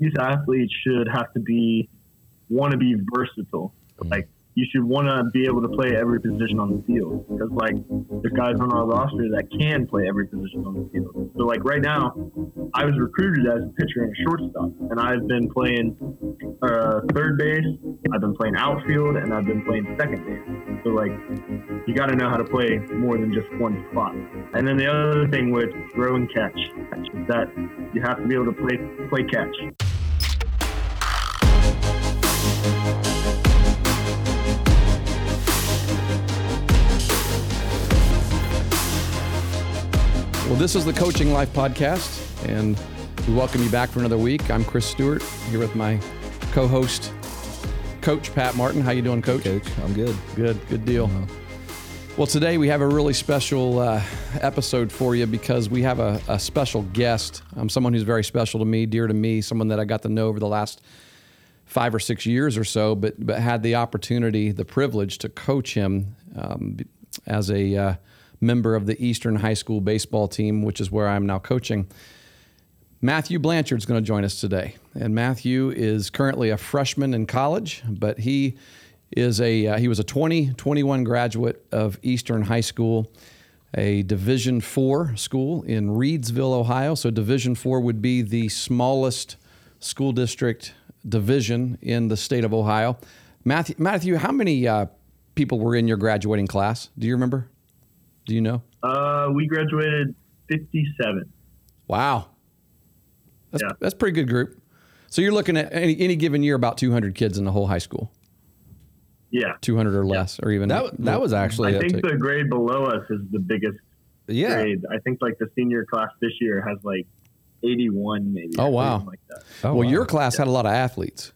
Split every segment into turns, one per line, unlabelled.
youth athletes should have to be want to be versatile. Mm-hmm. Like you should want to be able to play every position on the field because like there's guys on our roster that can play every position on the field. So like right now, I was recruited as a pitcher and a shortstop, and I've been playing uh, third base, I've been playing outfield, and I've been playing second base. So like you got to know how to play more than just one spot. And then the other thing with throw and catch is that you have to be able to play play catch.
This is the Coaching Life Podcast, and we welcome you back for another week. I'm Chris Stewart here with my co-host, Coach Pat Martin. How you doing, Coach?
Coach, I'm good.
Good, good deal. Well, today we have a really special uh, episode for you because we have a, a special guest. Um, someone who's very special to me, dear to me, someone that I got to know over the last five or six years or so, but but had the opportunity, the privilege to coach him um, as a uh, member of the Eastern High School baseball team, which is where I'm now coaching. Matthew Blanchard's going to join us today, and Matthew is currently a freshman in college, but he is a uh, he was a 2021 graduate of Eastern High School, a Division four school in Reedsville, Ohio. So Division four would be the smallest school district division in the state of Ohio. Matthew, Matthew, how many uh, people were in your graduating class? Do you remember? Do you know?
Uh, we graduated 57.
Wow, that's
Yeah.
that's a pretty good group. So you're looking at any, any given year about 200 kids in the whole high school,
Yeah.
200 or less, or even
That that was actually
I think the grade below us is the biggest
yeah.
grade. I think like the senior class this year has like 81 maybe.
Oh, wow.
Like that.
Oh,
well,
wow.
your class had a lot of athletes.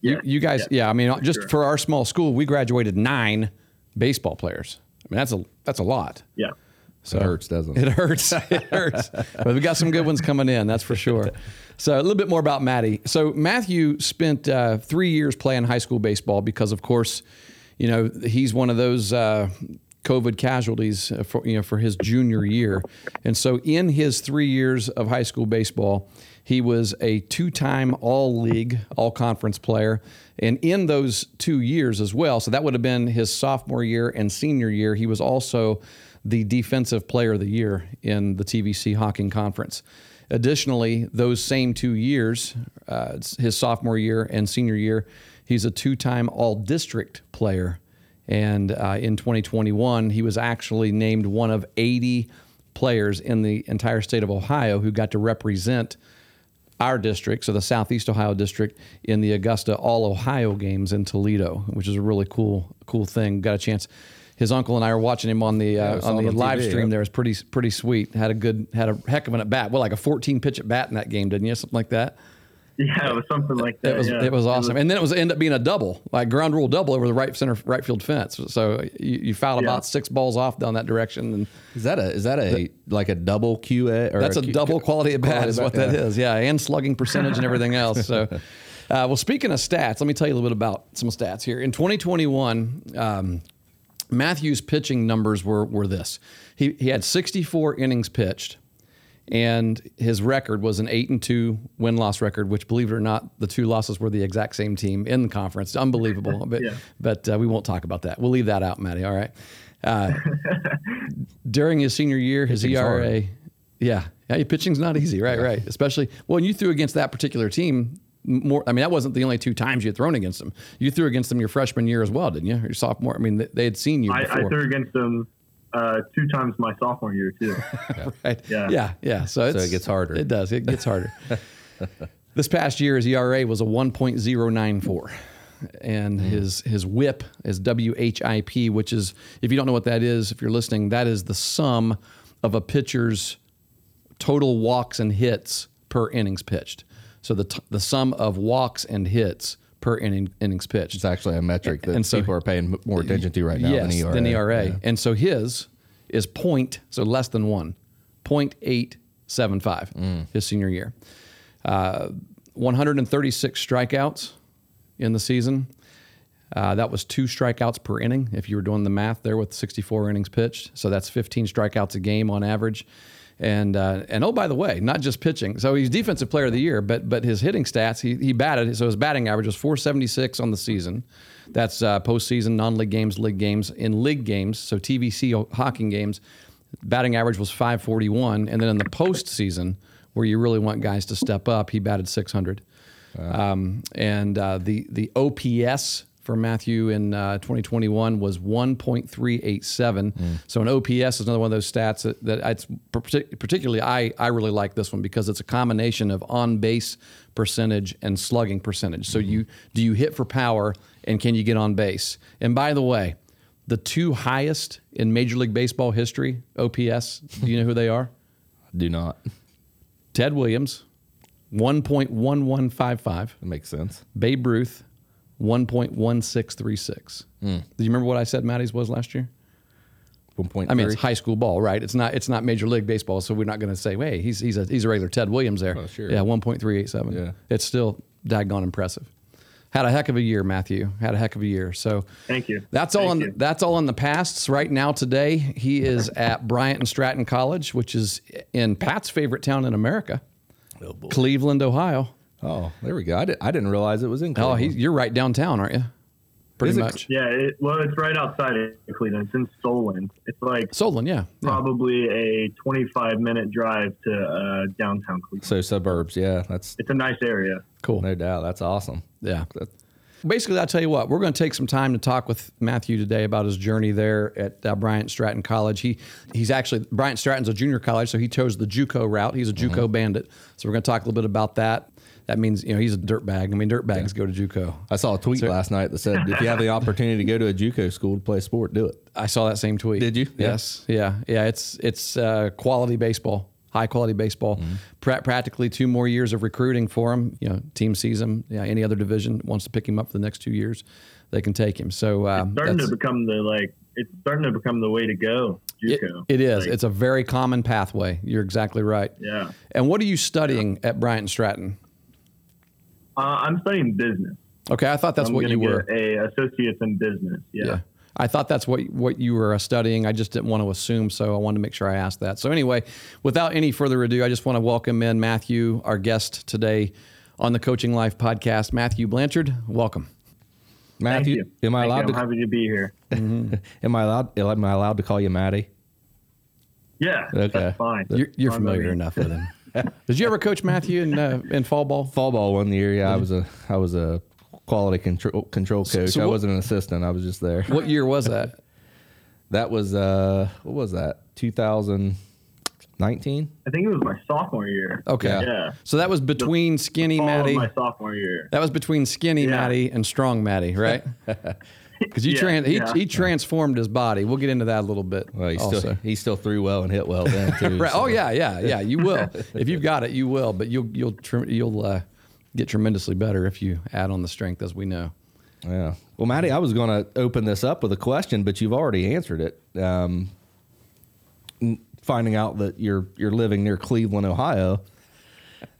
Yeah.
You, you guys, yeah. I mean, just
sure.
for our small school, we graduated nine baseball players. I mean, that's a that's a lot.
Yeah.
So
It hurts, doesn't it?
It hurts. It hurts. but we got some good ones coming in, that's for sure. So a little bit more about Matty. So Matthew spent uh, three years playing high school baseball because, of course, you know he's one of those uh, COVID casualties for you know for his junior year, and so in his three years of high school baseball, he was a two-time All-League, All-Conference player, and in those two years as well. So that would have been his sophomore year and senior year. He was also the Defensive Player of the Year in the TVC Hocking Conference. Additionally, those same two years, uh, his sophomore year and senior year, he's a two time All District player. And uh, in 2021, he was actually named one of 80 players in the entire state of Ohio who got to represent our district, so the Southeast Ohio district, in the Augusta All Ohio games in Toledo, which is a really cool, cool thing. Got a chance. His uncle and I were watching him on the uh,
saw
on the
on
live
TV,
stream.
yeah.
There, was pretty pretty sweet. Had a good had a heck of an at bat. Well, like a 14 pitch at bat in that game, didn't you? Something like that.
Yeah. It was something like that.
It was
yeah.
it was awesome. and then it was end up being a double, like ground rule double over the right center right field fence. So you, you fouled
Yeah.
about six balls off down that direction, and
Is that a is that a like a double QA or
that's a
Q-
double quality at bat
quality
is what
bat,
that
yeah.
is. Yeah, and slugging percentage and everything else. So, uh, well, speaking of stats, let me tell you a little bit about some stats here. In 2021, um, Matthews' pitching numbers were were this: he he had 64 innings pitched, and his record was an eight and two win loss record. Which, believe it or not, the two losses were the exact same team in the conference. Unbelievable, but
Yeah.
but uh, we won't talk about that. We'll leave that out, Matty. All right. Uh, during his senior year, his
Pitching's hard.
ERA, yeah, yeah, pitching's not easy, right? Right. Especially well, when you threw against that particular team. More, I mean, that wasn't the only two times you had thrown against them. You threw against them your freshman year as well, didn't you? Your sophomore. I mean, they, they had seen you
I,
before.
I threw against them uh, two times my sophomore year too.
right?
Yeah.
yeah, yeah. So, it's,
it gets harder.
It does. It gets harder. this past year, his ERA was a 1.094, and his his WHIP is WHIP, which is if you don't know what that is, if you're listening, that is the sum of a pitcher's total walks and hits per innings pitched. So the t- the sum of walks and hits per inning, innings pitched.
It's actually a metric that
And so-
people are paying more attention to right now
yes,
than ERA.
Than ERA.
Yeah.
And so his is point, so less than one, 0.875
Mm.
his senior year. Uh, 136 strikeouts in the season. Uh, that was two strikeouts per inning if you were doing the math there with 64 innings pitched. So that's 15 strikeouts a game on average. And uh, and oh by the way, not just pitching. So he's defensive player of the year, but but his hitting stats, he, he batted. So his batting average was 476 on the season. That's uh, postseason, non-league games, league games. In league games, so TVC Hocking games, batting average was 541, and then in the postseason, where you really want guys to step up, he batted 600. Um, and uh, the the OPS for Matthew in uh, 2021 was 1.387. So an OPS is another one of those stats that, that it's particularly I I really like this one because it's a combination of on base percentage and slugging percentage. So you do you hit for power and can you get on base? And by the way, the two highest in Major League Baseball history OPS. Do you know who they are?
I Do not.
Ted Williams, 1.1155.
That makes sense.
Babe Ruth, 1.1636. Do hmm. you remember what I said Maddie's was last year?
One point.
I mean, it's high school ball, right? It's not. It's not Major League Baseball, so we're not going to say, "Hey, he's he's a he's a regular Ted Williams there."
Oh, sure.
Yeah, 1.387.
Yeah.
it's still daggone impressive. Had a heck of a year, Matthew. Had a heck of a year. So
Thank you.
That's all.
Thank
In,
you.
that's all in the past. Right now, today, he is at Bryant and Stratton College, which is in Pat's favorite town in America,
Oh.
Cleveland, Ohio.
Oh, there we go. I, did, I didn't realize it was in.
Oh,
Cleveland.
he, you're right downtown, aren't you? Pretty
Is it-
much.
Yeah, it, well, it's right outside of Cleveland. It's in Solon. It's like
Solon, yeah. yeah.
probably a 25 minute drive to uh, downtown Cleveland.
so suburbs. Yeah, that's
It's a nice area.
Cool.
no doubt. That's awesome.
Yeah.
That-
Basically, I'll tell you what, we're going to take some time to talk with Matthew today about his journey there at uh, Bryant Stratton College. He he's actually Bryant Stratton's a junior college, so he chose the JUCO route. He's a JUCO bandit. So we're going to talk a little bit about that. That means you know he's a dirt bag. I mean, dirt bags go to JUCO.
I saw a tweet last night that said, "If you have the opportunity to go to a JUCO school to play a sport, do it."
I saw that same tweet.
Did you?
Yes. Yeah. Yeah. It's it's uh, quality baseball, high quality baseball.
Mm-hmm.
Pra- practically two more years of recruiting for him. You know, team sees him. Yeah, any other division wants to pick him up for the next two years, they can take him. So um,
Starting to become the like. It's starting to become the way to go.
it,
JUCO.
it is.
Like,
it's a very common pathway. You're exactly right.
yeah.
And what are you studying at Bryant and Stratton?
Uh, I'm studying business.
Okay, I thought that's
I'm
what
gonna
you were.
a associates in business. Yeah.
Yeah. I thought that's what what you were uh, studying. I just didn't want to assume, so I wanted to make sure I asked that. So anyway, without any further ado, I just want to welcome in Matthew, our guest today on the Coaching Life podcast. Matthew Blanchard, welcome.
Thank
Matthew,
you.
am I
Thank you.
allowed
I'm
to?
happy to be here.
Am I allowed? Am I allowed to call you Matty?
Yeah.
Okay.
That's fine.
You're, you're familiar enough with him. Did you ever coach Matthew in uh, in fall ball?
Fall ball one year. Yeah, I was a I was a quality control control coach.
so
I
what-
wasn't an assistant. I was just there.
What year was that?
That was uh, what was that? 2019.
I think it was my sophomore year.
Okay.
Yeah.
Yeah.
So that was between Skinny
Fall of
Matty.
my sophomore year.
That was between Skinny
Yeah.
Matty and Strong Matty, right? Because you
Yeah,
tran- he,
yeah.
he transformed his body. We'll get into that a little bit.
Well, he
also.
still he still threw well and hit well then too.
Right.
so-
Oh yeah, yeah, yeah. You will if you've got it. You will, but you'll you'll tr- you'll uh, get tremendously better if you add on the strength, as we know.
Yeah. Well, Maddie, I was going to open this up with a question, but you've already answered it. Um, finding out that you're you're living near Cleveland, Ohio,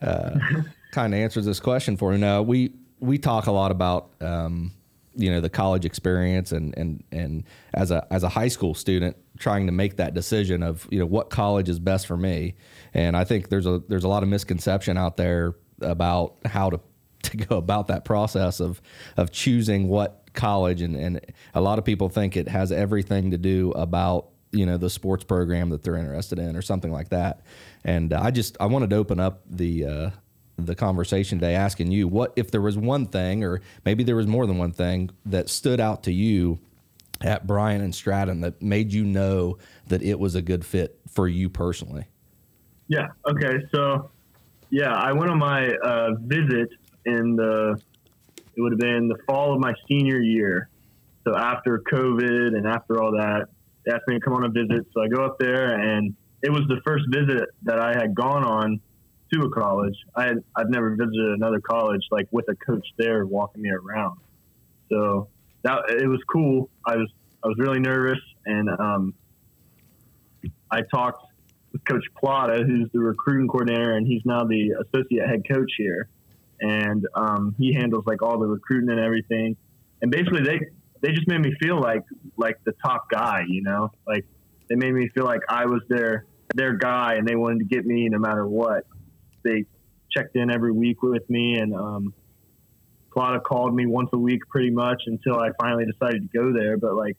uh, kind of answers this question for you. Now, we we talk a lot about um, you know the college experience and and and as a as a high school student trying to make that decision of you know what college is best for me. And I think there's a there's a lot of misconception out there about how to to go about that process of of choosing what college and and a lot of people think it has everything to do about you know the sports program that they're interested in or something like that and i just i wanted to open up the uh the conversation today asking you what if there was one thing or maybe there was more than one thing that stood out to you at Bryant and Stratton that made you know that it was a good fit for you personally
Yeah. Okay. So, yeah, I went on my uh, visit in the. It would have been the fall of my senior year. So after COVID and after all that, they asked me to come on a visit. So I go up there, and it was the first visit that I had gone on to a college. I had I've never visited another college like with a coach there walking me around. So that it was cool. I was I was really nervous, and um, I talked with Coach Plata, who's the recruiting coordinator, and he's now the associate head coach here. And um, he handles like all the recruiting and everything. And basically, they they just made me feel like like the top guy, you know. Like they made me feel like I was their their guy and they wanted to get me no matter what. They checked in every week with me and um, Plata called me once a week pretty much until I finally decided to go there. But like,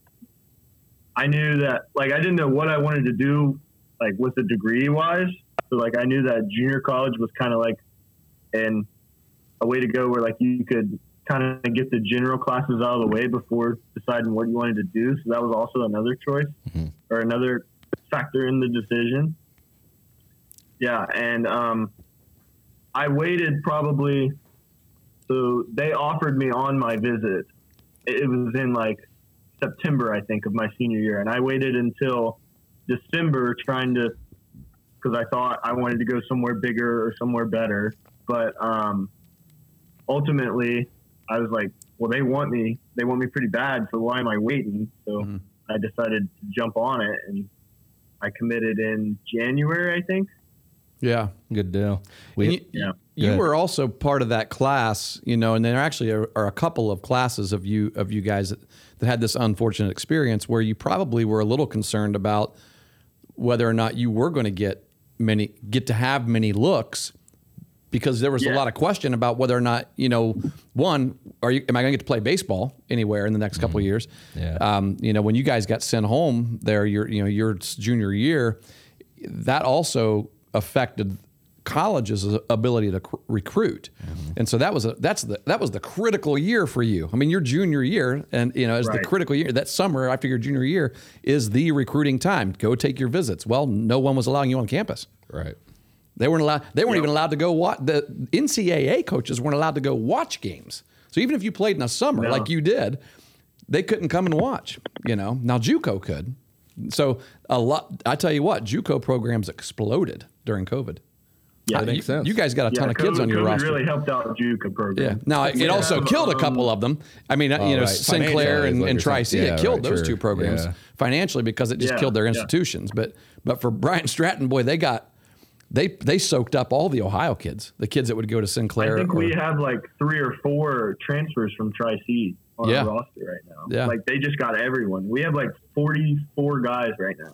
I knew that like I didn't know what I wanted to do like with the degree wise. So like I knew that junior college was kind of like and a way to go where like you could kind of get the general classes out of the way before deciding what you wanted to do. So that was also another choice mm-hmm. or another factor in the decision. Yeah, and um, I waited probably. So they offered me on my visit. It was in like September, I think, of my senior year, and I waited until December trying to because I thought I wanted to go somewhere bigger or somewhere better. But um, ultimately, I was like, well, they want me. They want me pretty bad. So why am I waiting? So mm-hmm. I decided to jump on it, and I committed in January, I think.
Yeah,
good deal.
We, you, yeah. You were also part of that class, you know, and there actually are, are, a couple of classes of you of you guys that, that had this unfortunate experience where you probably were a little concerned about whether or not you were going to get many get to have many looks because there was yeah. a lot of question about whether or not you know one are you am I going to get to play baseball anywhere in the next couple mm-hmm. of years? Yeah. Um, you know when you guys got sent home there your you know your junior year, that also affected college's ability to cr- recruit, mm-hmm. and so that was a that's the that was the critical year for you. I mean your junior year and you know as right. the critical year that summer after your junior year is the recruiting time. Go take your visits. Well, no one was allowing you on campus.
Right.
They weren't allowed. They weren't yep. even allowed to go watch. The NCAA coaches weren't allowed to go watch games. So even if you played in the summer no. like you did, they couldn't come and watch. You know. Now JUCO could. So a lot. I tell you what, JUCO programs exploded during COVID.
Yeah, that makes
you,
sense.
You guys got a ton of kids on your
COVID
roster.
really helped out JUCO program.
Yeah. Now it also killed a couple of them. I mean, oh, you know, right. Sinclair and, and Tri C, yeah, it killed right, those sure. two programs yeah. financially because it just yeah, killed their institutions. But but for Bryant Stratton, boy, they got they they soaked up all the Ohio kids, the kids that would go to Sinclair.
I think or, we have like three or four transfers from Tri C on yeah. our roster right now. Yeah. Like they just got everyone. We have like 44 guys right now,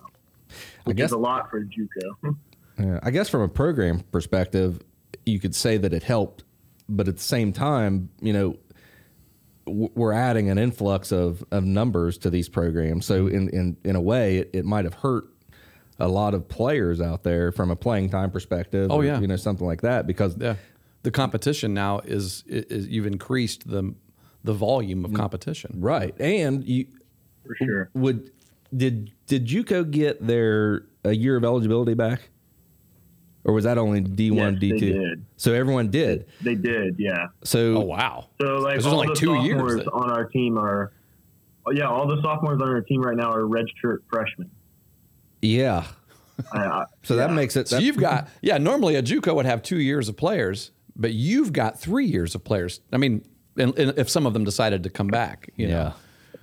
which I guess, is a lot for JUCO.
Yeah, I guess from a program perspective, you could say that it helped, but at the same time, you know, we're adding an influx of, of numbers to these programs. So in, in, in a way, it, it might have hurt a lot of players out there from a playing time perspective.
Oh
or,
yeah,
you know something like that because
yeah. the competition now is, is you've increased the the volume of mm. competition.
Right, and you
for sure
would did did JUCO get their a year of eligibility back? Or was that only D one, D two? So everyone did.
They did, yeah.
So
oh wow.
So like all the two sophomores years on our team are, oh, yeah, all the sophomores on our team right now are redshirt freshmen.
Yeah. so yeah. that makes it.
so you've got yeah. Normally a JUCO would have two years of players, but you've got three years of players. I mean, and, and if some of them decided to come back, you yeah. know.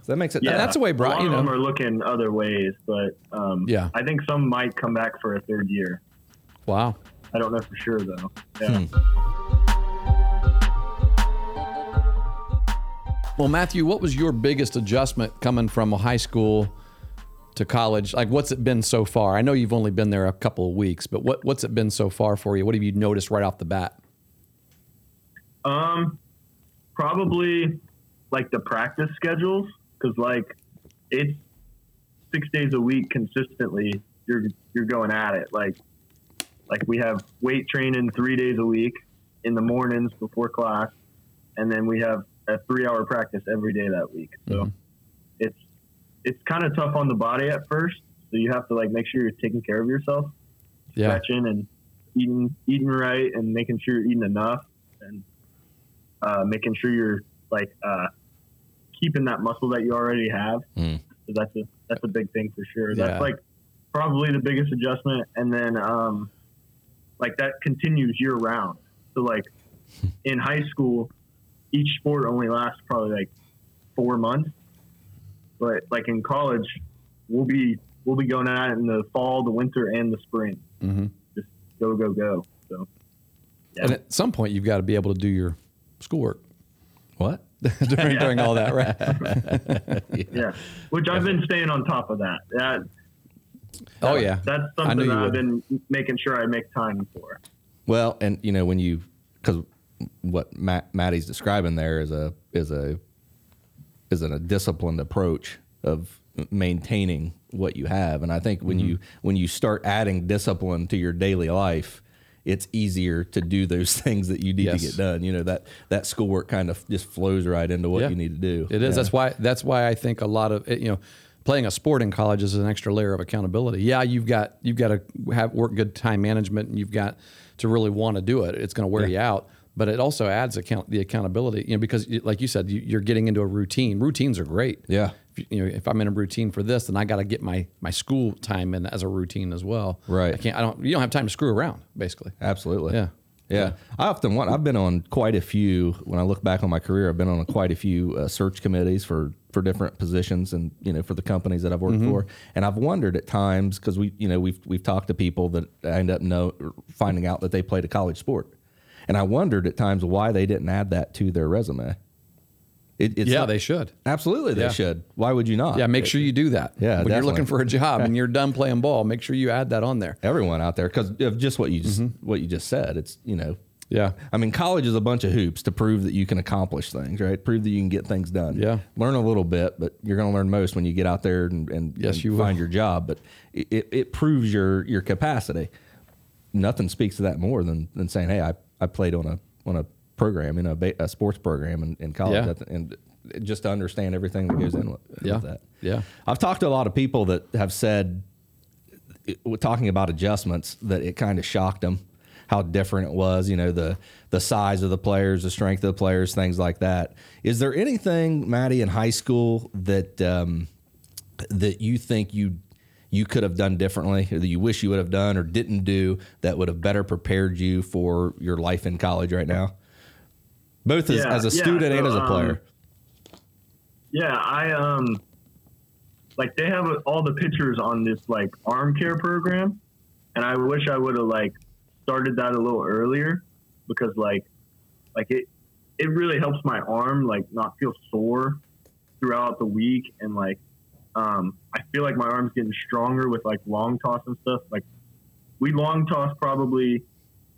So that makes it.
Yeah, that's the way.
Lot
you know,
of them are looking other ways, but um, yeah, I think some might come back for a third year.
Wow.
I don't know for sure though. Yeah. Hmm.
Well, Matthew, what was your biggest adjustment coming from high school to college? Like, what's it been so far? I know you've only been there a couple of weeks, but what, what's it been so far for you? What have you noticed right off the bat?
Um, probably like the practice schedules, because like it's six days a week consistently. You're you're going at it. Like like we have weight training three days a week in the mornings before class, and then we have a three hour practice every day that week. So mm-hmm. it's it's kind of tough on the body at first. So you have to like make sure you're taking care of yourself, yeah. stretching and eating eating right, and making sure you're eating enough, and uh, making sure you're like uh, keeping that muscle that you already have. Mm. So that's a that's a big thing for sure. That's like probably the biggest adjustment, and then um, like that continues year round. So like in high school, each sport only lasts probably like four months but like in college, we'll be we'll be going at it in the fall, the winter, and the spring. Mm-hmm. Just go, go, go. So,
yeah. and at some point, you've got to be able to do your schoolwork.
What?
during, during all that, right?
yeah. yeah. Which I've been staying on top of that. That
Oh yeah,
That's something that I've
would.
been making sure I make time for.
Well, and you know when you because what Matt, Maddie's describing there is a is a is a disciplined approach of maintaining what you have, and I think when
Mm-hmm.
you when you start adding discipline to your daily life, it's easier to do those things that you need
Yes.
to get done. You know that that schoolwork kind of just flows right into what
Yeah.
you need to do.
It is.
Yeah.
That's why. That's why I think a lot of it, you know, playing a sport in college is an extra layer of accountability. Yeah, you've got you've got to have work good time management, and you've got to really want to do it. It's going to wear you out, but it also adds account the accountability. You know, because like you said, you're getting into a routine. Routines are great.
Yeah.
You- know, if I'm in a routine for this, then I got to get my my school time in as a routine as well.
Right.
I can't. I don't. You don't have time to screw around. Basically.
Absolutely.
Yeah.
Yeah. I often want, I've been on quite a few, when I look back on my career, I've been on quite a few uh, search committees for, for different positions and, you know, for the companies that I've worked for. And I've wondered at times, because we, you know, we've, we've talked to people that I end up know, finding out that they played a college sport. And I wondered at times why they didn't add that to their resume. It, it's
yeah,
not-
they should.
absolutely they
Yeah.
should. Why would you not?
Yeah, make sure you do that.
Yeah,
when you're looking for a job and you're done playing ball, make sure you add that on there.
everyone out there, because of just what you just,
Mm-hmm.
what you just said, it's, you know,
Yeah.
I mean, college is a bunch of hoops to prove that you can accomplish things, right? Prove that you can get things done.
Yeah.
Learn a little bit, but you're going to learn most when you get out there and, and,
Yes,
and
you will.
find your job. But it, it, it proves your your capacity. Nothing speaks to that more than, than saying, "Hey, I, I played on a on a program in a, ba- a sports program in, in college,"
Yeah.
and just to understand everything that goes in with,
Yeah.
with that.
Yeah.
I've talked to a lot of people that have said, it- talking about adjustments, that it kind of shocked them how different it was. You know, the the size of the players, the strength of the players, things like that. Is there anything, Maddie, in high school that um, that you think you you could have done differently, or that you wish you would have done or didn't do that would have better prepared you for your life in college right now? Both as,
Yeah,
as a
yeah,
student and as a
um,
player.
Yeah, I um, like they have all the pictures on this like arm care program, and I wish I would have like started that a little earlier because like, like it, it really helps my arm like not feel sore throughout the week, and like, um, I feel like my arm's getting stronger with like long toss and stuff. Like, we long toss probably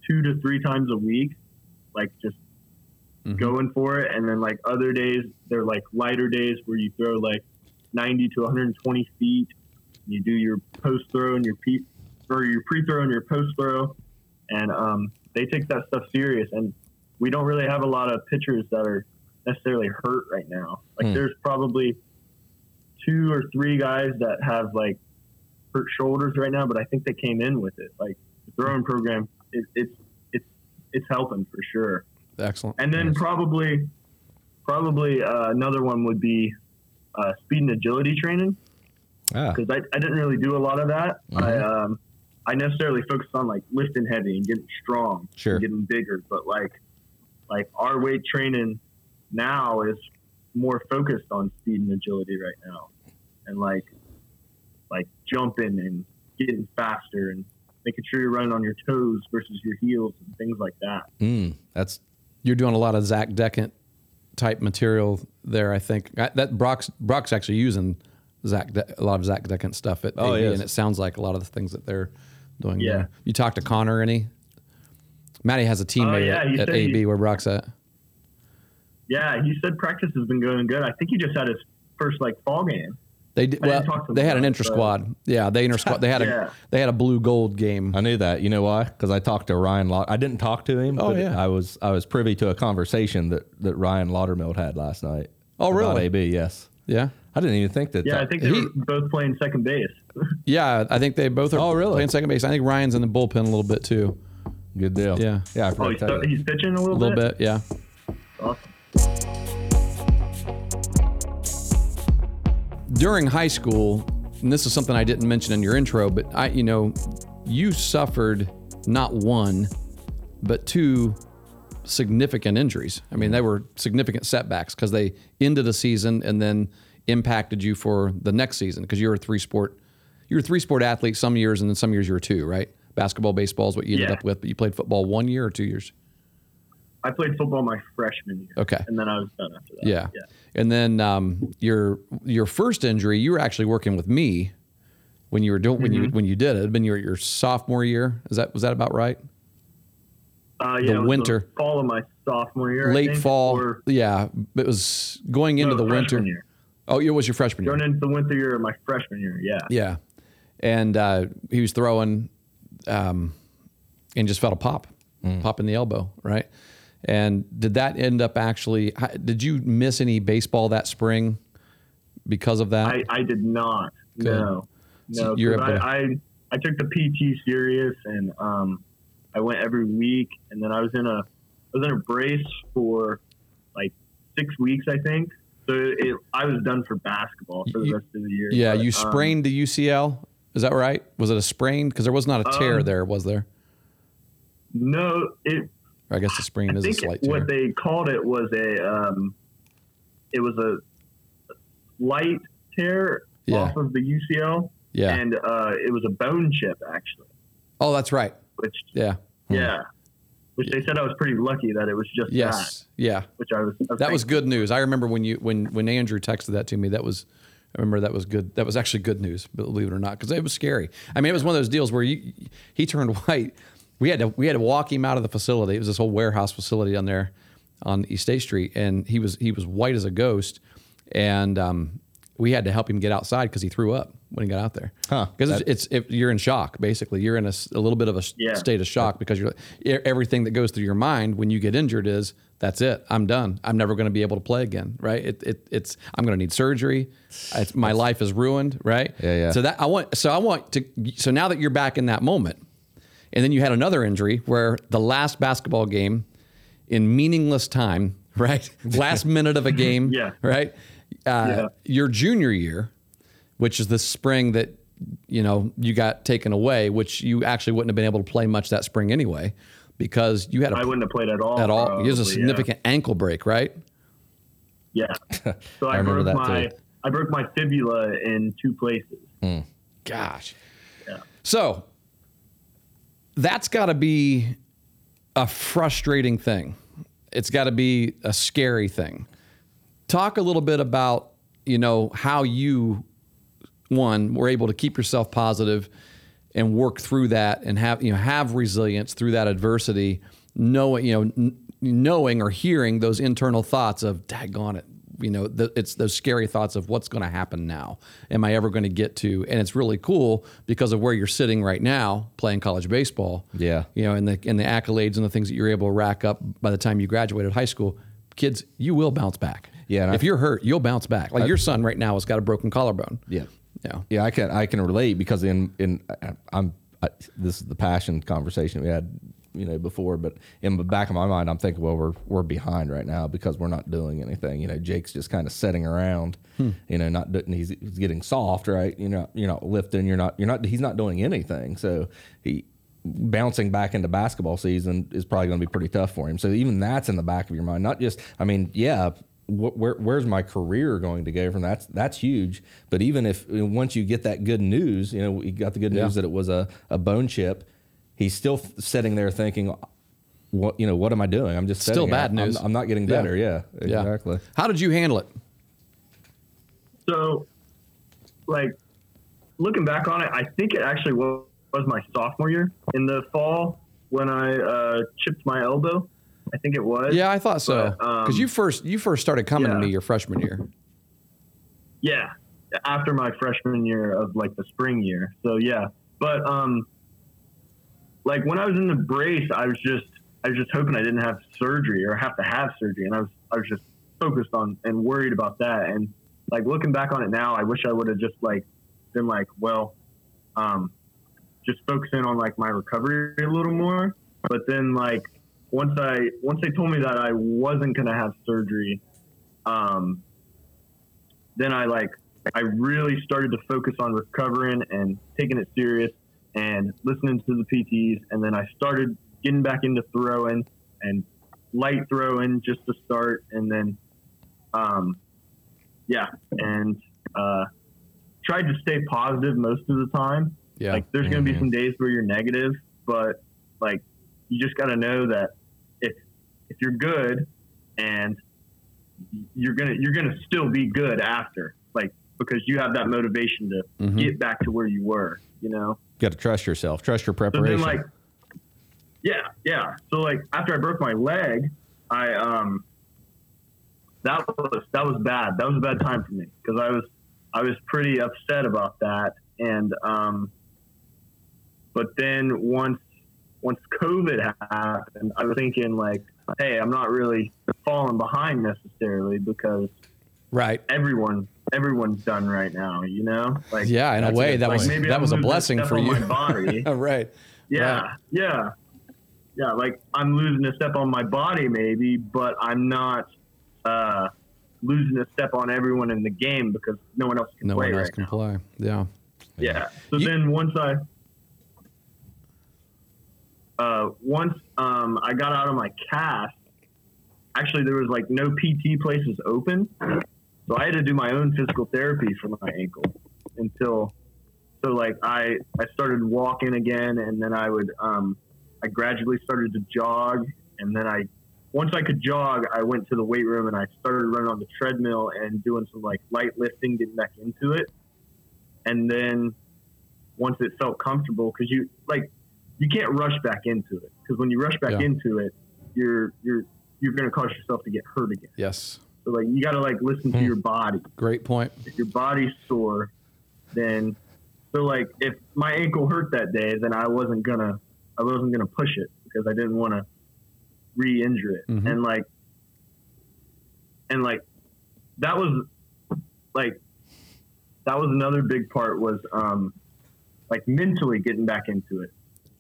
two to three times a week, like just going for it. And then like other days, they're like lighter days where you throw like 90 to 120 feet. You do your post throw and your pe- or your pre throw and your post throw, and um, they take that stuff serious. And we don't really have a lot of pitchers that are necessarily hurt right now. Like
Hmm.
there's probably two or three guys that have like hurt shoulders right now, but I think they came in with it. Like the throwing program, it, it's it's it's helping for sure.
Excellent.
And then probably, probably uh, another one would be uh, speed and agility training
Ah,
because I, I didn't really do a lot of that. I
Mhm.
um, I necessarily focused on like lifting heavy and getting strong,
Sure.
and getting bigger. But like like our weight training now is more focused on speed and agility right now, and like like jumping and getting faster and making sure you're running on your toes versus your heels and things like that.
mm, that's
You're doing a lot of Zach Dechant type material there. I think I, that Brock's Brock's actually using Zach De- a lot of Zach Dechant stuff at
Oh,
AB,
yes.
and it sounds like a lot of the things that they're doing.
Yeah.
there. You talked to Connor any? Matty has a teammate
oh, yeah,
at, at
he-
AB where Brock's at.
Yeah, he said practice has been going good. I think he just had his first like fall game.
They did, well.
didn't talk to
They had an
about it,
inter squad. Yeah, they inter squad. They had a
Yeah.
they had a blue gold game.
I knew that. You know why? Because I talked to Ryan. Laud- I didn't talk to him.
Oh,
but
yeah.
I was I was privy to a conversation that that Ryan Laudermill had last night.
Oh,
about
really?
AB, yes.
Yeah,
I didn't even think that.
Yeah, I think they
he-
were both playing second base.
yeah. I think they both are.
Oh, really?
Playing second base. I think Ryan's in the bullpen a little bit too.
good deal.
Yeah.
yeah. I
oh, he's,
you.
he's pitching a little,
A little bit. Yeah.
Awesome.
During high school, and this is something I didn't mention in your intro, but I, you know, you suffered not one, but two significant injuries. I mean, they were significant setbacks because they ended a season and then impacted you for the next season because you're a three sport, you're a three sport athlete some years and then some years you were two, right? Basketball, baseball is what you ended
Yeah.
up with, but you played football one year or two years.
I played football my freshman year.
Okay.
And then I was done after that.
Yeah.
Yeah.
And then um, your your first injury, you were actually working with me when you were doing when you
Mm-hmm.
when you did it. It'd been your your sophomore year. Is that was that about right?
Uh,
The
yeah, it was
winter.
fall of my sophomore year. I
Late
think,
fall.
or
yeah, it was going into
no,
the winter.
Year.
Oh, it was your freshman year.
Going into the winter year of my freshman year. Yeah.
Yeah, and uh, he was throwing, um, and just felt a pop, pop in the elbow, right? And did that end up actually? Did you miss any baseball that spring because of that?
I, I did not.
Good.
No.
So
No.
able to-
I, I I took the PT serious and um I went every week and then I was in a I was in a brace for like six weeks I think. So it, I was done for basketball for the
You-
rest of the year.
yeah,
But,
you
um,
sprained the UCL. Is that right? Was it a sprain? Because there was not a tear
Um,
there, was there?
no, it
Or I guess the sprain
I
is a slight tear.
what they called it was a um, it was a light tear
Yeah.
off of the UCL,
yeah.
and uh, it was a bone chip actually,
oh, that's right.
which
Yeah.
yeah, which they said I was pretty lucky that it was just that,
Yes. Yeah.
which I was. I
That was good news. I remember when you when when Andrew texted that to me. That was I remember that was good. That was actually good news, believe it or not, because it was scary. I mean, it was one of those deals where you he turned white. We had to we had to walk him out of the facility. It was this whole warehouse facility down there on East State Street, and he was he was white as a ghost, and um, we had to help him get outside because he threw up when he got out there.
Huh.
Because it's, it's if you're in shock, basically, you're in a little bit of a
Yeah.
state of shock because you're e- everything that goes through your mind when you get injured is that's it. I'm done. I'm never going to be able to play again. Right? It, it it's I'm going to need surgery. It's, my life is ruined. Right?
Yeah, yeah.
So that I want. So I want to. So now that you're back in that moment, and then you had another injury where the last basketball game in meaningless time. Right? Last minute of a game.
Yeah.
Right? Uh,
Yeah.
Your junior year, which is the spring that you know you got taken away, which you actually wouldn't have been able to play much that spring anyway, because you had a
I wouldn't have played at all.
at all.
probably,
It was a
yeah.
significant ankle break, right?
Yeah. So I,
remember
broke
that
my
too.
I broke my fibula in two places.
Gosh.
Yeah.
So that's got to be a frustrating thing. It's got to be a scary thing. Talk a little bit about, you know, how you one were able to keep yourself positive and work through that and have, you know, have resilience through that adversity, knowing, you know, n- knowing or hearing those internal thoughts of daggone it, you know, the, it's those scary thoughts of what's going to happen now. Am I ever going to get to? And it's really cool because of where you're sitting right now, playing college baseball.
Yeah.
you know, and the and the accolades and the things that you're able to rack up by the time you graduated high school. Kids, you will bounce back.
Yeah,
if
I-
you're hurt, you'll bounce back. Like your son right now has got a broken collarbone.
Yeah.
Yeah.
Yeah, I can I can relate because in in I- I'm I, this is the passion conversation we had you know before, but in the back of my mind, I'm thinking, well, we're we're behind right now because we're not doing anything. You know, Jake's just kind of sitting around. Hmm. You know, not he's, he's getting soft, right? You know, you're not lifting. You're not you're not he's not doing anything. So he bouncing back into basketball season is probably going to be pretty tough for him. So even that's in the back of your mind. Not just, I mean, yeah, where, where's my career going to go from? That's that's huge. But even if once you get that good news, you know, we got the good news
Yeah.
that it was a, a bone chip. He's still f- sitting there thinking, what you know, what am I doing? I'm just
Still
sitting here.
bad
I'm-
news.
I'm, not getting better. Yeah,
Yeah.
exactly.
How did you handle it?
So, like, looking back on it, I think it actually was, was my sophomore year in the fall when I uh, chipped my elbow. I think it was.
Yeah, I thought so.
But, um,
Because you first you first started coming to me your freshman year.
Yeah, after my freshman year of like the spring year. So yeah, but um, like when I was in the brace, I was just I was just hoping I didn't have surgery or have to have surgery, and I was I was just focused on and worried about that. And like looking back on it now, I wish I would have just like been like, well, um, just focus in on like my recovery a little more. But then like once I once they told me that I wasn't gonna have surgery, um, then I like I really started to focus on recovering and taking it serious and listening to the PTs and then I started getting back into throwing and light throwing just to start and then um yeah and uh tried to stay positive most of the time
Yeah.
like there's going to be some days where you're negative but like you just got to know that if if you're good and you're gonna you're gonna still be good after. Like because you have that motivation to
Mm-hmm.
get back to where you were. You know.
Got to trust yourself, trust your
So then,
preparation.
like, yeah, yeah. So like after I broke my leg, I um, that was that was bad. That was a bad time for me because I was I was pretty upset about that, and um, but then once once COVID happened, I was thinking like, hey, I'm not really falling behind necessarily because
Right.
everyone everyone's done right now, you know? Like
Yeah, in a way that
point.
was
maybe
that
I'm
was a blessing for you.
My body.
right.
Yeah,
Right.
yeah, yeah. Like I'm losing a step on my body, maybe, but I'm not uh, losing a step on everyone in the game because no one else can
No
play
one else
right
can
now.
play. Yeah.
Yeah. So
You-
then once I uh, once um, I got out of my cast, actually there was like no PT places open, so I had to do my own physical therapy for my ankle until so like I I started walking again, and then I would um, I gradually started to jog, and then I once I could jog, I went to the weight room and I started running on the treadmill and doing some like light lifting, getting back into it and then once it felt comfortable because you like you can't rush back into it because when you rush back
Yeah.
into it you're you're you're going to cause yourself to get hurt again
Yes.
So like you got to like listen to
Hmm.
your body
Great point.
if your body's sore then so like if my ankle hurt that day then i wasn't gonna i wasn't gonna push it because i didn't want to re-injure it
Mhm.
and like and like that was like that was another big part was um like mentally getting back into it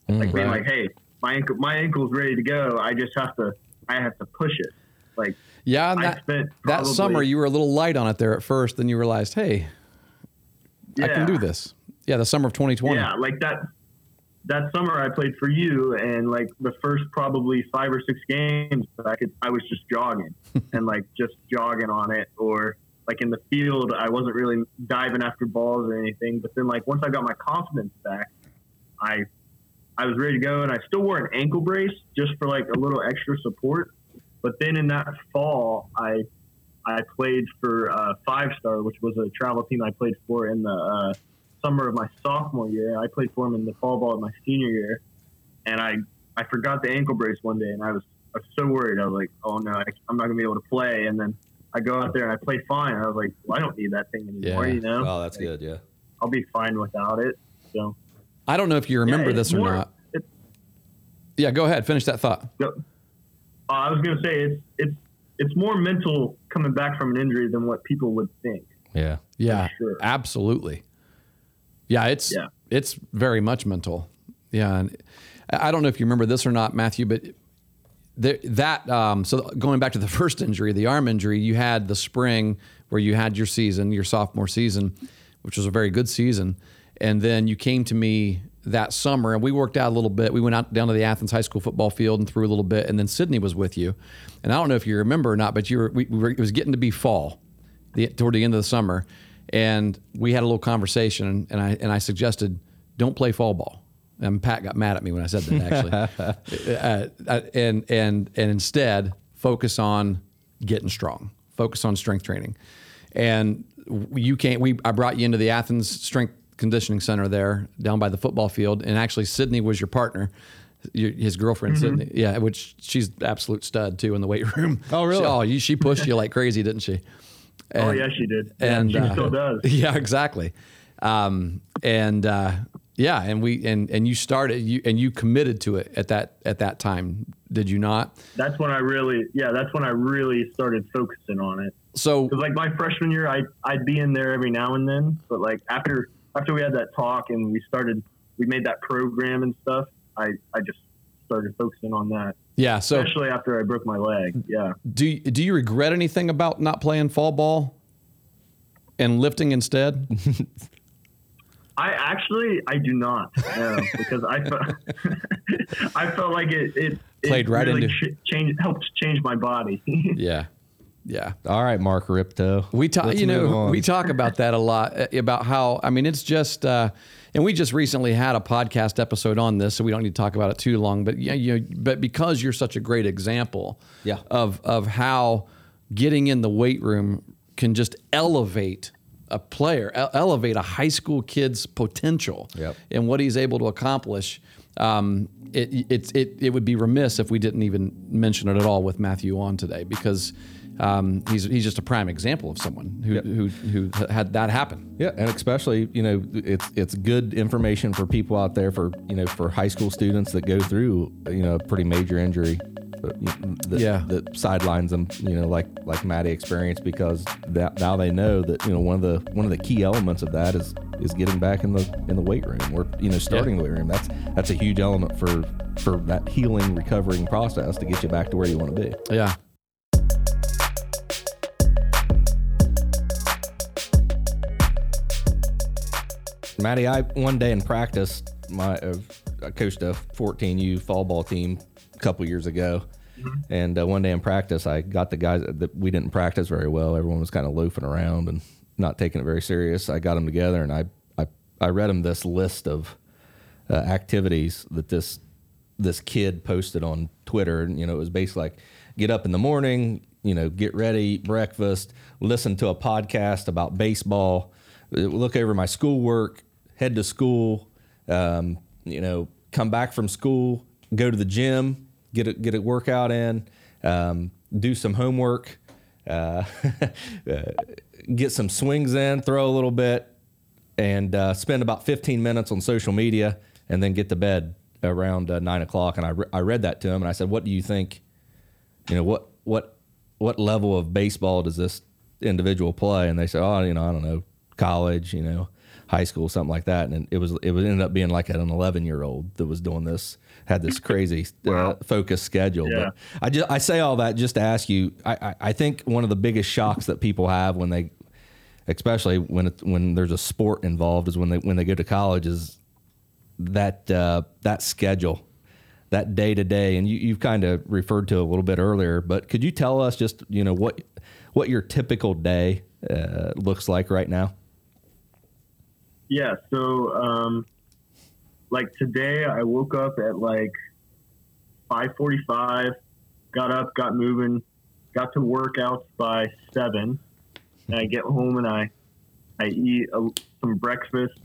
like being
Right.
like hey my ankle my ankle's ready to go i just have to i have to push it like
Yeah, and that that summer you were a little light on it there at first, then you realized, hey, I can do this. Yeah, the summer of 2020.
Yeah, like that. That summer, I played for you, and like the first probably five or six games, I could I was just jogging and like just jogging on it, or like in the field, I wasn't really diving after balls or anything. But then, like once I got my confidence back, I I was ready to go, and I still wore an ankle brace just for like a little extra support. But then in that fall, I I played for uh, Five Star, which was a travel team I played for in the uh, summer of my sophomore year. I played for them in the fall ball of my senior year, and I I forgot the ankle brace one day, and I was I was so worried. I was like, oh no, I, I'm not gonna be able to play. And then I go out there and I play fine. I was like, well, I don't need that thing anymore.
Yeah.
You know,
oh, that's good. Yeah.
I'll be fine without it. So
I don't know if you remember
Yeah,
this or
more-
not. Yeah, go ahead. Finish that thought.
Yep. Uh, I was gonna say it's it's it's more mental coming back from an injury than what people would think.
Yeah.
Yeah,
sure.
absolutely. Yeah, it's
Yeah.
it's very much mental. Yeah, and I I don't know if you remember this or not, Matthew, but there, that um, so going back to the first injury, the arm injury, you had the spring where you had your season, your sophomore season, which was a very good season, and then you came to me that summer and we worked out a little bit. We went out down to the Athens High School football field and threw a little bit, and then Sydney was with you, and I don't know if you remember or not, but you were, we, we were it was getting to be fall, the, toward the end of the summer, and we had a little conversation, and I and I suggested don't play fall ball. And Pat got mad at me when I said that actually, uh, uh, and and and instead focus on getting strong, focus on strength training, and you can't. We I brought you into the Athens Strength Conditioning Center there down by the football field, and actually Sydney was your partner. Your, his girlfriend Sydney, yeah, which she's absolute stud too in the weight room.
Oh, really?
She, oh, you, she pushed you like crazy, didn't she?
oh yeah, she did. Yeah,
and
she
uh,
still does.
Yeah, exactly. Um, and uh, yeah, and we and and you started you and you committed to it at that at that time, did you not?
That's when I really, yeah, that's when I really started focusing on it.
So
like my freshman year, I I'd be in there every now and then, but like after after we had that talk and we started, we made that program and stuff. I I just started focusing on that,
yeah, so
especially after I broke my leg. Yeah.
do you- do you regret anything about not playing fall ball and lifting instead?
I actually I do not no, because I felt I felt like it it,
Played
it
right
really
into-
ch- change helped change my body.
yeah, yeah.
All right, Mark Ripto.
We talk,
Let's
you know, we talk about that a lot uh, about how I mean it's just, uh, and we just recently had a podcast episode on this, so we don't need to talk about it too long. But yeah, you know, but because you're such a great example,
Yeah.
of of how getting in the weight room can just elevate a player, elevate a high school kid's potential
Yep.
and what he's able to accomplish. Um, it, it, it, it would be remiss if we didn't even mention it at all with Matthew on today because um, he's, he's just a prime example of someone who, who, who had that happen.
Yeah, and especially you know it's it's good information for people out there for you know for high school students that go through you know a pretty major injury. That,
Yeah.
that sidelines them, you know, like like Maddie experienced, because that, now they know that you know one of the one of the key elements of that is is getting back in the in the weight room or you know starting the weight room. That's that's a huge element for for that healing recovering process to get you back to where you want to be.
Yeah.
Maddie, I one day in practice, my uh, I coached a 14U fall ball team a couple years ago, and uh, one day in practice, I got the guys that we didn't practice very well. Everyone was kind of loafing around and not taking it very serious. I got them together, and I I, I read them this list of uh, activities that this this kid posted on Twitter. And, you know, it was basically like get up in the morning, you know, get ready, eat breakfast, listen to a podcast about baseball, uh, look over my schoolwork, head to school, um, you know, come back from school, go to the gym, get a, get a workout in, um, do some homework, uh, uh, get some swings in, throw a little bit, and uh, spend about 15 minutes on social media and then get to bed around uh, nine o'clock. And I, re- I read that to him and I said, what do you think, you know, what, what, what level of baseball does this individual play? And they said, oh, you know, I don't know, college, you know, high school, something like that. And it was, it was ended up being like an 11 year old that was doing this, had this crazy uh, focused schedule.
Yeah.
But I just, I say all that just to ask you, I, I, I think one of the biggest shocks that people have when they, especially when it, when there's a sport involved, is when they when they go to college is that uh, that schedule, that day to day, and you, you've kind of referred to it a little bit earlier. But could you tell us just you know what what your typical day uh, looks like right now?
Yeah. So, um, like today, I woke up at like 5:45, got up, got moving, got to workouts by seven, and I get home and I I eat a, some breakfast,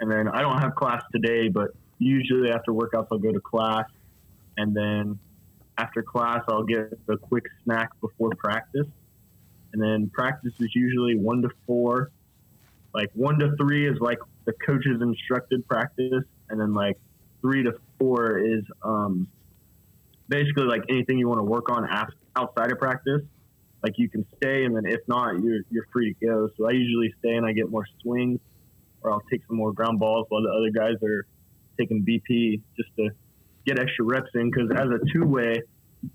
and then I don't have class today, but usually after workouts I'll go to class, and then after class I'll get a quick snack before practice, and then practice is usually one to four like one to three is like the coach's instructed practice, and then like three to four is um, basically like anything you want to work on outside of practice. Like you can stay, and then if not, you're you're free to go. So I usually stay and I get more swings, or I'll take some more ground balls while the other guys are taking BP just to get extra reps in. Because as a two way,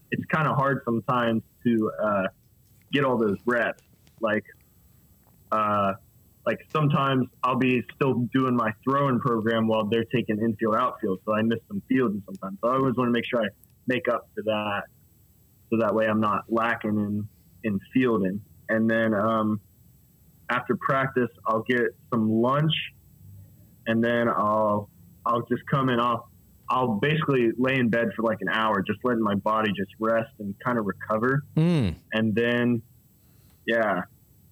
it's kind of hard sometimes to uh, get all those reps. Like uh, like sometimes I'll be still doing my throwing program while they're taking infield outfield, so I miss some fielding sometimes. So I always want to make sure I make up for that, so that way I'm not lacking in in fielding. And then um, after practice, I'll get some lunch, and then I'll I'll just come in. I'll I'll basically lay in bed for like an hour, just letting my body just rest and kind of recover
Mm.
and then yeah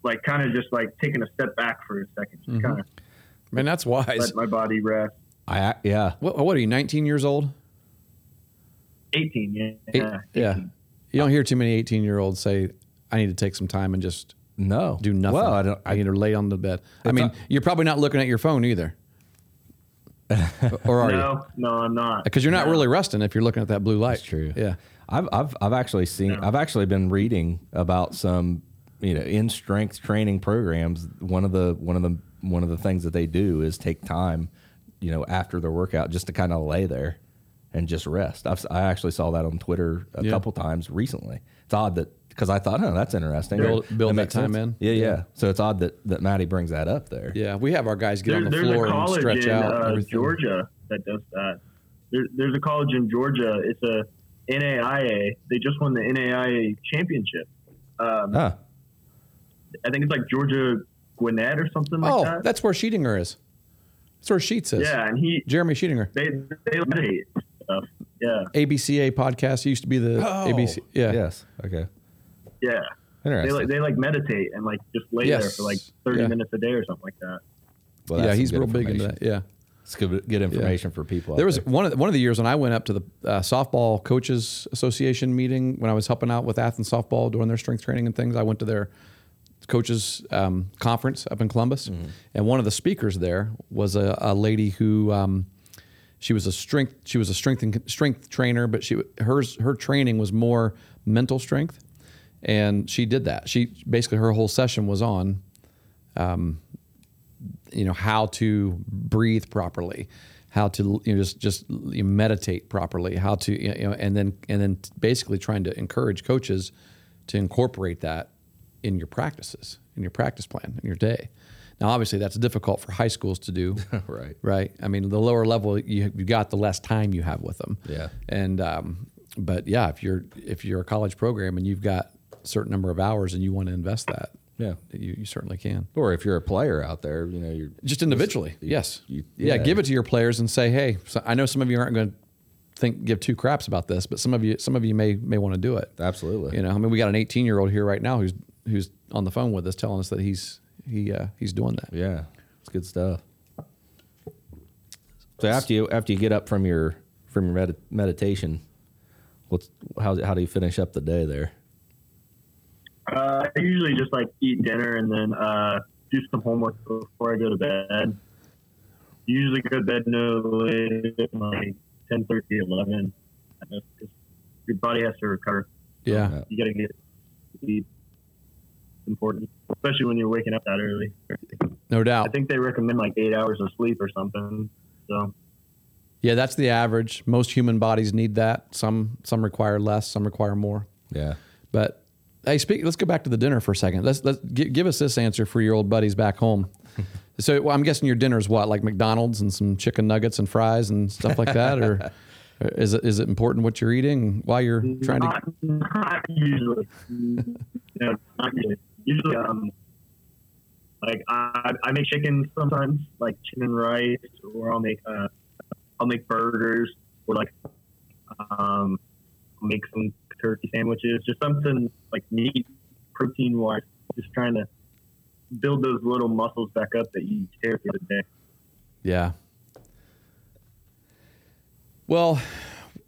like kind of just like taking a step back for a second just mm-hmm. kind of
Man, that's wise.
let my body rest
I yeah.
What, what are you, 19 years old?
18 yeah,
Eight- yeah. You don't hear too many 18 year olds say, I need to take some time and just
No.
do nothing.
Well, I don't.
I need to lay on the bed. I mean,
I-
you're probably not looking at your phone either. or are you?
no no i'm not
Because you're not
No.
really resting if you're looking at that blue light.
That's true.
Yeah.
I've I've I've actually seen I've actually been reading about some you know in strength training programs. One of the one of the one of the things that they do is take time, you know, after their workout just to kind of lay there and just rest. I've, I actually saw that on Twitter a
Yeah.
couple times recently. It's odd that because I thought, oh, that's interesting.
Build- build that
makes
time
sense.
in.
Yeah, yeah, So it's odd that that Maddie brings that up there.
Yeah. We have our guys get
there,
on the
there's
floor
a
and
college
stretch
in
out.
uh, georgia that does that there, there's a college in georgia it's a naia they just won the naia championship um,
Huh.
I think it's like georgia gwinnett or something like
Oh,
that
that's where Sheetinger is. That's where Sheets is.
yeah and he
Jeremy Sheetinger.
they they meditate stuff yeah
ABCA podcast. Used to be the
Oh,
ABC. Yeah.
Yes. Okay.
Yeah. They
Interesting.
like they like meditate and like just lay there for like 30
Yeah.
minutes a day or something like that.
Well,
yeah, he's real big into that. Yeah.
It's good, good information for people.
There
out
was
there.
one of the, one of the years when I went up to the uh, softball coaches association meeting when I was helping out with Athens softball doing their strength training and things. I went to their coaches um, conference up in Columbus, and one of the speakers there was a, a lady who um, she was a strength she was a strength and strength trainer, but she hers her training was more mental strength, and she did that. She basically her whole session was on you know how to breathe properly how to you know just just you meditate properly how to you know and then and then basically trying to encourage coaches to incorporate that in your practices in your practice plan in your day now obviously that's difficult for high schools to do
Right.
right i mean the lower level you you got the less time you have with them
Yeah.
and um, but yeah if you're if you're a college program and you've got a certain number of hours and you want to invest that
Yeah.
you, you certainly can
Or if you're a player out there, you know, you're
just individually, yes.
you-
yeah.
yeah.
give it to your players and say, hey, so I know some of you aren't going to think give two craps about this, but some of you some of you may may want to do it.
absolutely.
You know, I mean, we got an 18 year old here right now who's who's on the phone with us telling us that he's he uh, he's doing that.
Yeah, it's good stuff. So after you after you get up from your from your med- meditation, what's how how do you finish up the day there?
Uh, I usually just like eat dinner and then uh, do some homework before I go to bed. Usually go to bed no later than like 10, 11. Your body has to recover.
Yeah,
Yeah.
You got to get sleep. It's important, especially when you're waking up that early.
no doubt.
I think they recommend like eight hours of sleep or something. So
Yeah, that's the average. Most human bodies need that. Some some require less, some require more.
Yeah,
But hey, speak. Let's go back to the dinner for a second. Let's let's gi- give us this answer for your old buddies back home. so well, I'm guessing your dinner is what, like McDonald's and some chicken nuggets and fries and stuff like that, or is it is it important what you're eating while you're trying to?
not, not usually. no, not usually. Usually, um, like I, I make chicken sometimes, like chicken and rice, or I'll make uh, I'll make burgers, or like um, make some turkey sandwiches, just something like meat, protein wise. Just trying to build those little muscles back up that you tear through the day.
Yeah. Well,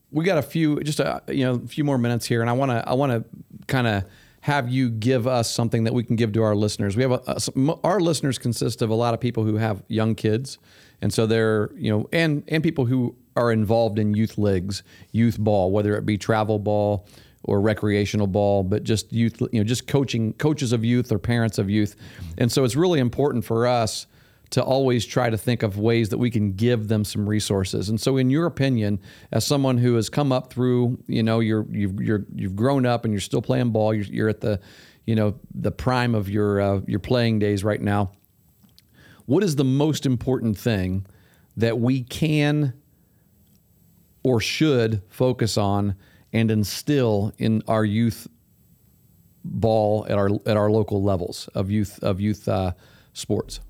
we got a few, just a you know, a few more minutes here, and I want to, I want to kind of have you give us something that we can give to our listeners. We have a, a, our listeners consist of a lot of people who have young kids, and so they're you know, and and people who are involved in youth leagues, youth ball, whether it be travel ball or recreational ball, but just youth, you know, just coaching coaches of youth or parents of youth, and so it's really important for us to always try to think of ways that we can give them some resources. And so, in your opinion, as someone who has come up through, you know, you're you've you're, you've grown up and you're still playing ball. You're, you're at the, you know, the prime of your uh, your playing days right now. What is the most important thing that we can or should focus on and instill in our youth ball at our at our local levels of youth of youth uh, sports?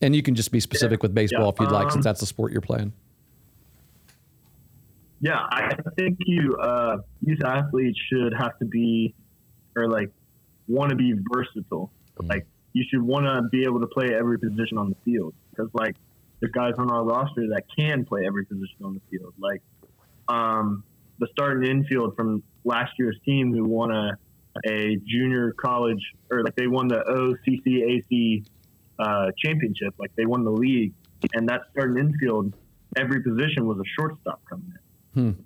And you can just be specific with baseball
Yeah,
if you'd like,
um,
since that's the sport you're playing.
Yeah, I think you uh, youth athletes should have to be, or like, want to be versatile. Like, you should want to be able to play every position on the field because, like, there's guys on our roster that can play every position on the field. Like, um, the starting infield from last year's team who won a a junior college or like they won the OCCAC uh, championship. Like they won the league, and that starting infield, every position was a shortstop coming in.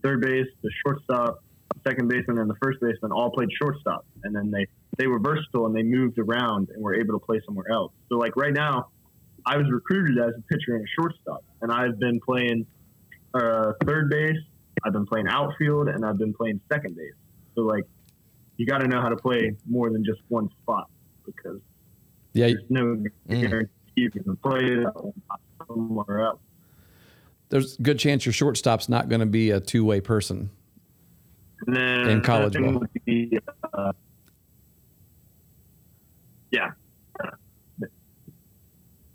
Third base, the shortstop, second baseman, and the first baseman all played shortstop, and then they they were versatile and they moved around and were able to play somewhere else. So like right now, I was recruited as a pitcher and a shortstop, and I've been playing uh, third base. I've been playing outfield, and I've been playing second base. So like, you got to know how to play more than just one spot because
Yeah,
there's no guarantee you can play somewhere else.
there's a good chance your shortstop's not going to be a two way person. In college ball.
be, uh, yeah.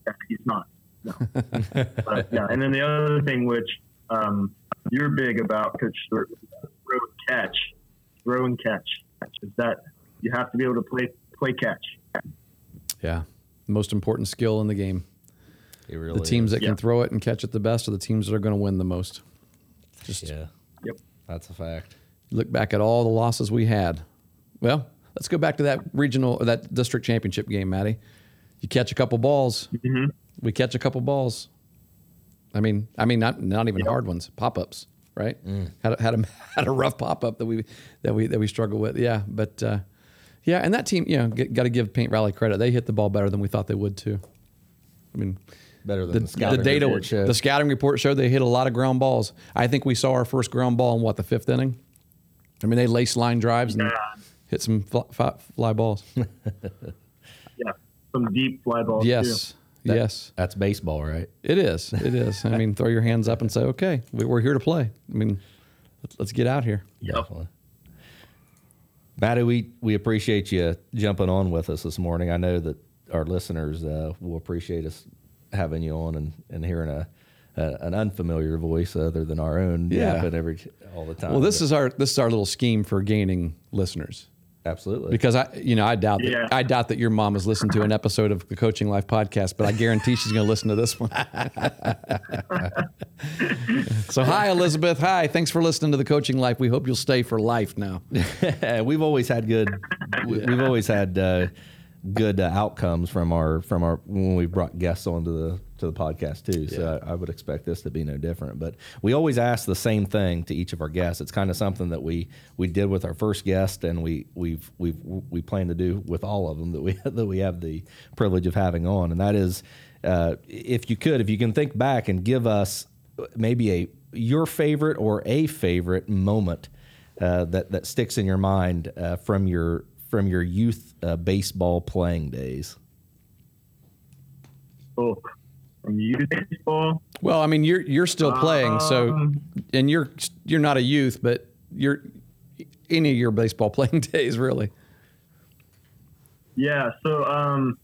Yeah, he's not. No. but, yeah, and then the other thing, which um, you're big about, Coach Stewart, throw and catch, throw and catch. Is that you have to be able to play play catch.
Yeah, most important skill in the game.
It really
The teams
is.
that can throw it and catch it the best are the teams that are going to win the most. Just
yeah,
Yep.
that's a fact.
look back at all the losses we had. Well, let's go back to that regional or that district championship game, Maddie. You catch a couple balls.
Mm-hmm.
We catch a couple balls. I mean, I mean, not not even hard ones, pop ups, right? Had a, had a had a rough pop up that we that we that we struggle with. Yeah, but uh, yeah, and that team, you know, got to give Paint Valley credit. They hit the ball better than we thought they would too. I mean,
Better than
the,
the, scouting
the data,
report showed.
the scouting report showed they hit a lot of ground balls. I think we saw our first ground ball in what the fifth inning. I mean, they lace line drives and
Yeah.
hit some fly, fly, fly balls.
Yeah. Some deep fly balls
yes,
That-
yes,
That's baseball, right?
it is. It is. I mean, throw your hands up and say, "Okay, we- we're here to play." I mean, let's, let's get out here.
Yep.
Definitely. Matty, we, we appreciate you jumping on with us this morning. I know that our listeners uh, will appreciate us having you on and, and hearing a, a an unfamiliar voice other than our own
Yeah.
yapping every all the time.
Well, this
But
is our this is our little scheme for gaining listeners.
Absolutely
Because I, you know, I doubt that
Yeah.
I doubt that your mom has listened to an episode of the Coaching Life podcast, but I guarantee she's going to listen to this one. so, hi Elizabeth. Hi, thanks for listening to the Coaching Life. We hope you'll stay for life now.
we've always had good we, we've always had uh, good uh, outcomes from our from our when we brought guests onto the to the podcast too so I, I would expect this to be no different. But we always ask the same thing to each of our guests. It's kind of something that we we did with our first guest and we we've we've we plan to do with all of them that we that we have the privilege of having on. And that is uh, if you could if you can think back and give us maybe a your favorite or a favorite moment uh, that that sticks in your mind uh, from your from your youth uh, baseball playing days?
Oh, from youth baseball.
Well, I mean, you're you're still playing, so
Um,
and you're you're not a youth, but you're any of your baseball playing days, really.
Yeah, so um,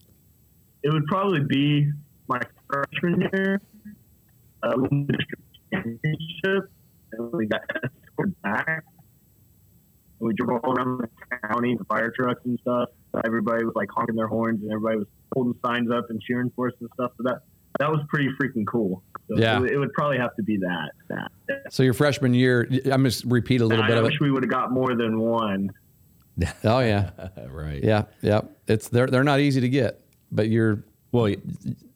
it would probably be my freshman year. Uh, we won the district championship, and we got escorted back. And we drove all around the county, the fire trucks and stuff. Everybody was like honking their horns, and everybody was holding signs up and cheering for us and stuff. So that that was pretty freaking cool. So
Yeah.
it, would- it would probably have to be that. That.
So your freshman year, I'm just repeat a little
I
bit of
wish
it.
we would have got more than one.
Oh yeah,
right.
yeah, yeah. It's they're they're not easy to get, but you're
Well,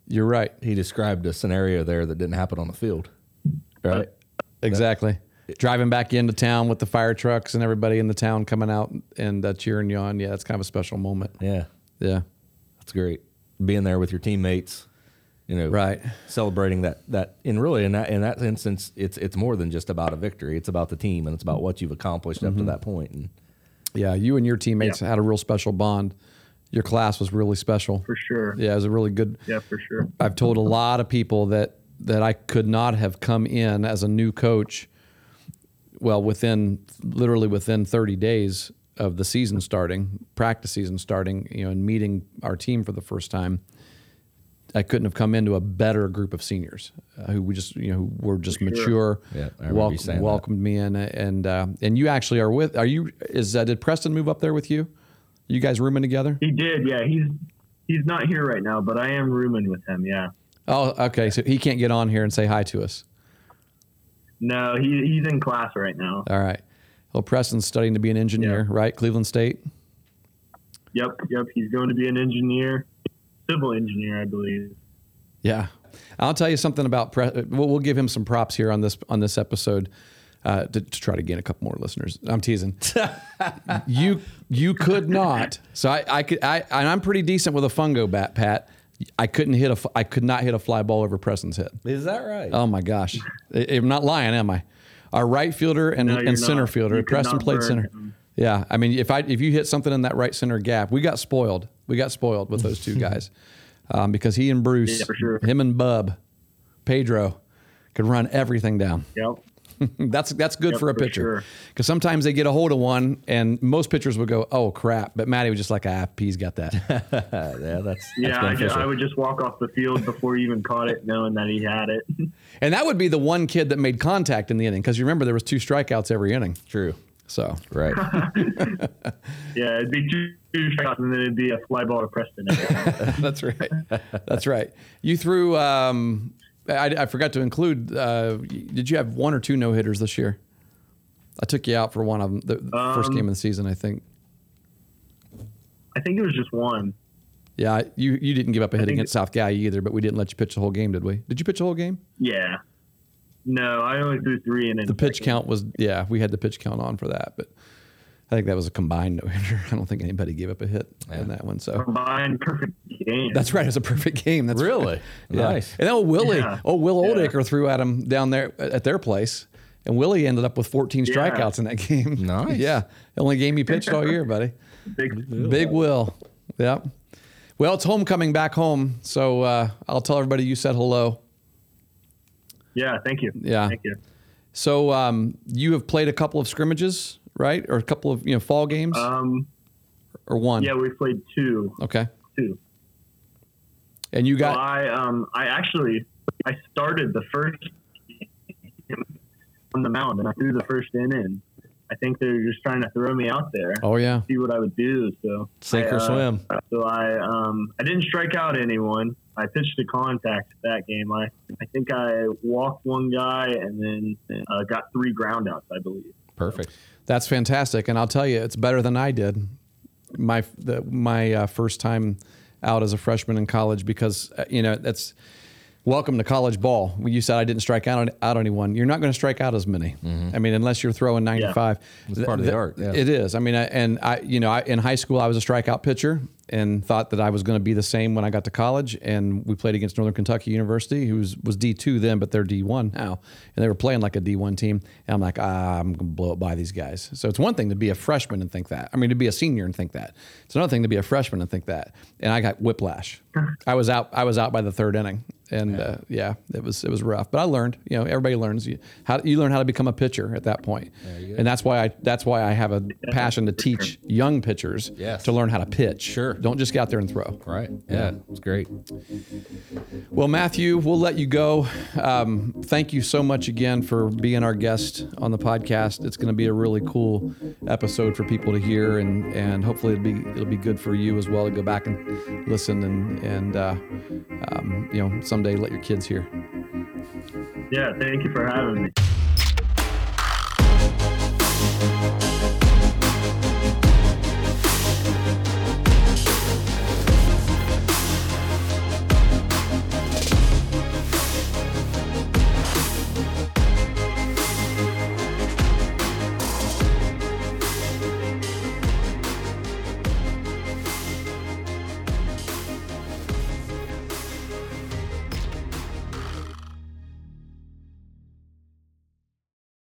you're right.
he described a scenario there that didn't happen on the field. Right.
Exactly. Driving back into town with the fire trucks and everybody in the town coming out and uh, cheering you on. Yeah, that's kind of a special moment.
Yeah.
Yeah.
That's great. Being there with your teammates, you know,
Right.
Celebrating that that and really in that in that instance, it's it's more than just about a victory. It's about the team and it's about what you've accomplished up to mm-hmm. that point. And
Yeah. You and your teammates had a real special bond. Your class was really special.
For sure.
Yeah, it was a really good.
Yeah, for sure.
I've told a lot of people that that I could not have come in as a new coach. Well, within literally within 30 days of the season starting, practice season starting, you know, and meeting our team for the first time, I couldn't have come into a better group of seniors uh, who we just you know who were just mature.
Yeah, I remember saying that.
welcomed me in, uh, and uh, and you actually are with. Are you? Is uh, did Preston move up there with you? You guys rooming together?
He did, yeah. He's he's not here right now, but I am rooming with him. Yeah.
Oh, okay. So he can't get on here and say hi to us.
No, he he's in class right now.
All right. Well, Preston's studying to be an engineer,
Yeah.
right? Cleveland State.
Yep, yep. He's going to be an engineer, civil engineer, I believe.
Yeah. I'll tell you something about Pre- we'll, we'll give him some props here on this on this episode uh, to, to try to gain a couple more listeners. I'm teasing. you you could not. So I, I could I and I'm pretty decent with a fungo bat, Pat. I couldn't hit a I could not hit a fly ball over Preston's head.
is that right?
Oh my gosh, I- I'm not lying, am I? Our right fielder and,
No,
and center
not.
fielder.
You
Preston played center.
him.
Yeah, I mean, if I if you hit something in that right center gap, we got spoiled. We got spoiled with those two guys um, because he and Bruce,
Yeah, for sure.
him and Bub, Pedro, could run everything down.
Yep.
that's that's good
Yep,
for a
for
pitcher
sure.
because sometimes they get a hold of one, and most pitchers would go, "Oh crap!" But Matty was just like, "Ah, P's got that."
Yeah, that's
Yeah,
that's
I, ju- I would just walk off the field before he even caught it, knowing that he had it.
and that would be the one kid that made contact in the inning because you remember there was two strikeouts every inning.
True.
So
Right.
Yeah, it'd be two, two strikeouts and then it'd be a fly ball to Preston.
that's right. That's right. You threw. Um, I, I forgot to include. Uh, did you have one or two no hitters this year? I took you out for one of them. The, the first
Um,
game of the season, I think.
I think it was just one.
Yeah, you you didn't give up a hit against South Guy either, but we didn't let you pitch the whole game, did we? Did you pitch the whole game?
Yeah. No, I only threw three in.
The pitch count was yeah, we had the pitch count on for that, but I think that was a combined no hitter. I don't think anybody gave up a hit in that one. So
combined perfect game.
that's right. It was a perfect game. That's
Really?
Yeah.
Nice.
And then Willie,
Yeah.
oh Will
Yeah.
Oldacre threw at him down there at their place, and Willie ended up with 14
Yeah.
strikeouts in that game.
Nice.
yeah, the only game he pitched all year, buddy.
big.
Big Will. Yep. Well, it's homecoming back home, so uh, I'll tell everybody you said hello.
Yeah, thank you.
Yeah.
Thank you.
So um, you have played a couple of scrimmages, right, or a couple of you know fall games,
Um,
or one?
yeah, we played two.
Okay.
Two.
And you
So
got
I um I actually I started the first game on the mound and I threw the first inning. I think they're just trying to throw me out there,
oh yeah,
see what I would do. So
Sink
I,
or
uh,
swim.
So I um I didn't strike out anyone. I pitched to contact that game. I I think I walked one guy and then uh, got three groundouts. I believe.
Perfect.
that's fantastic. And I'll tell you, it's better than I did my the, my uh, first time out as a freshman in college because uh, you know that's welcome to college ball. You said I didn't strike out out anyone. You're not going to strike out as many. I mean, unless you're throwing 95.
It's part of the art, yeah.
It is. I mean, I, and I, you know, I, in high school I was a strikeout pitcher and thought that I was going to be the same when I got to college. And we played against Northern Kentucky University, who was, was D2 then, but they're D1 now, and they were playing like a D1 team. And I'm like, ah, I'm going to blow it by these guys. So it's one thing to be a freshman and think that. I mean, to be a senior and think that. It's another thing to be a freshman and think that. And I got whiplash. I was out. I was out by the third inning, and yeah, uh, yeah it was it was rough. But I learned. You know, everybody learns. You how you learn how to become a pitcher at that point. And that's why I that's why I have a passion to teach young pitchers
Yes.
to learn how to pitch.
Sure.
Don't just get out there and throw.
Right. Yeah. It's great.
Well, Matthew, we'll let you go. Um, thank you so much again for being our guest on the podcast. It's going to be a really cool episode for people to hear, and and hopefully it'll be it'll be good for you as well to go back and listen and and uh, um, you know someday let your kids hear.
Yeah, thank you for having me.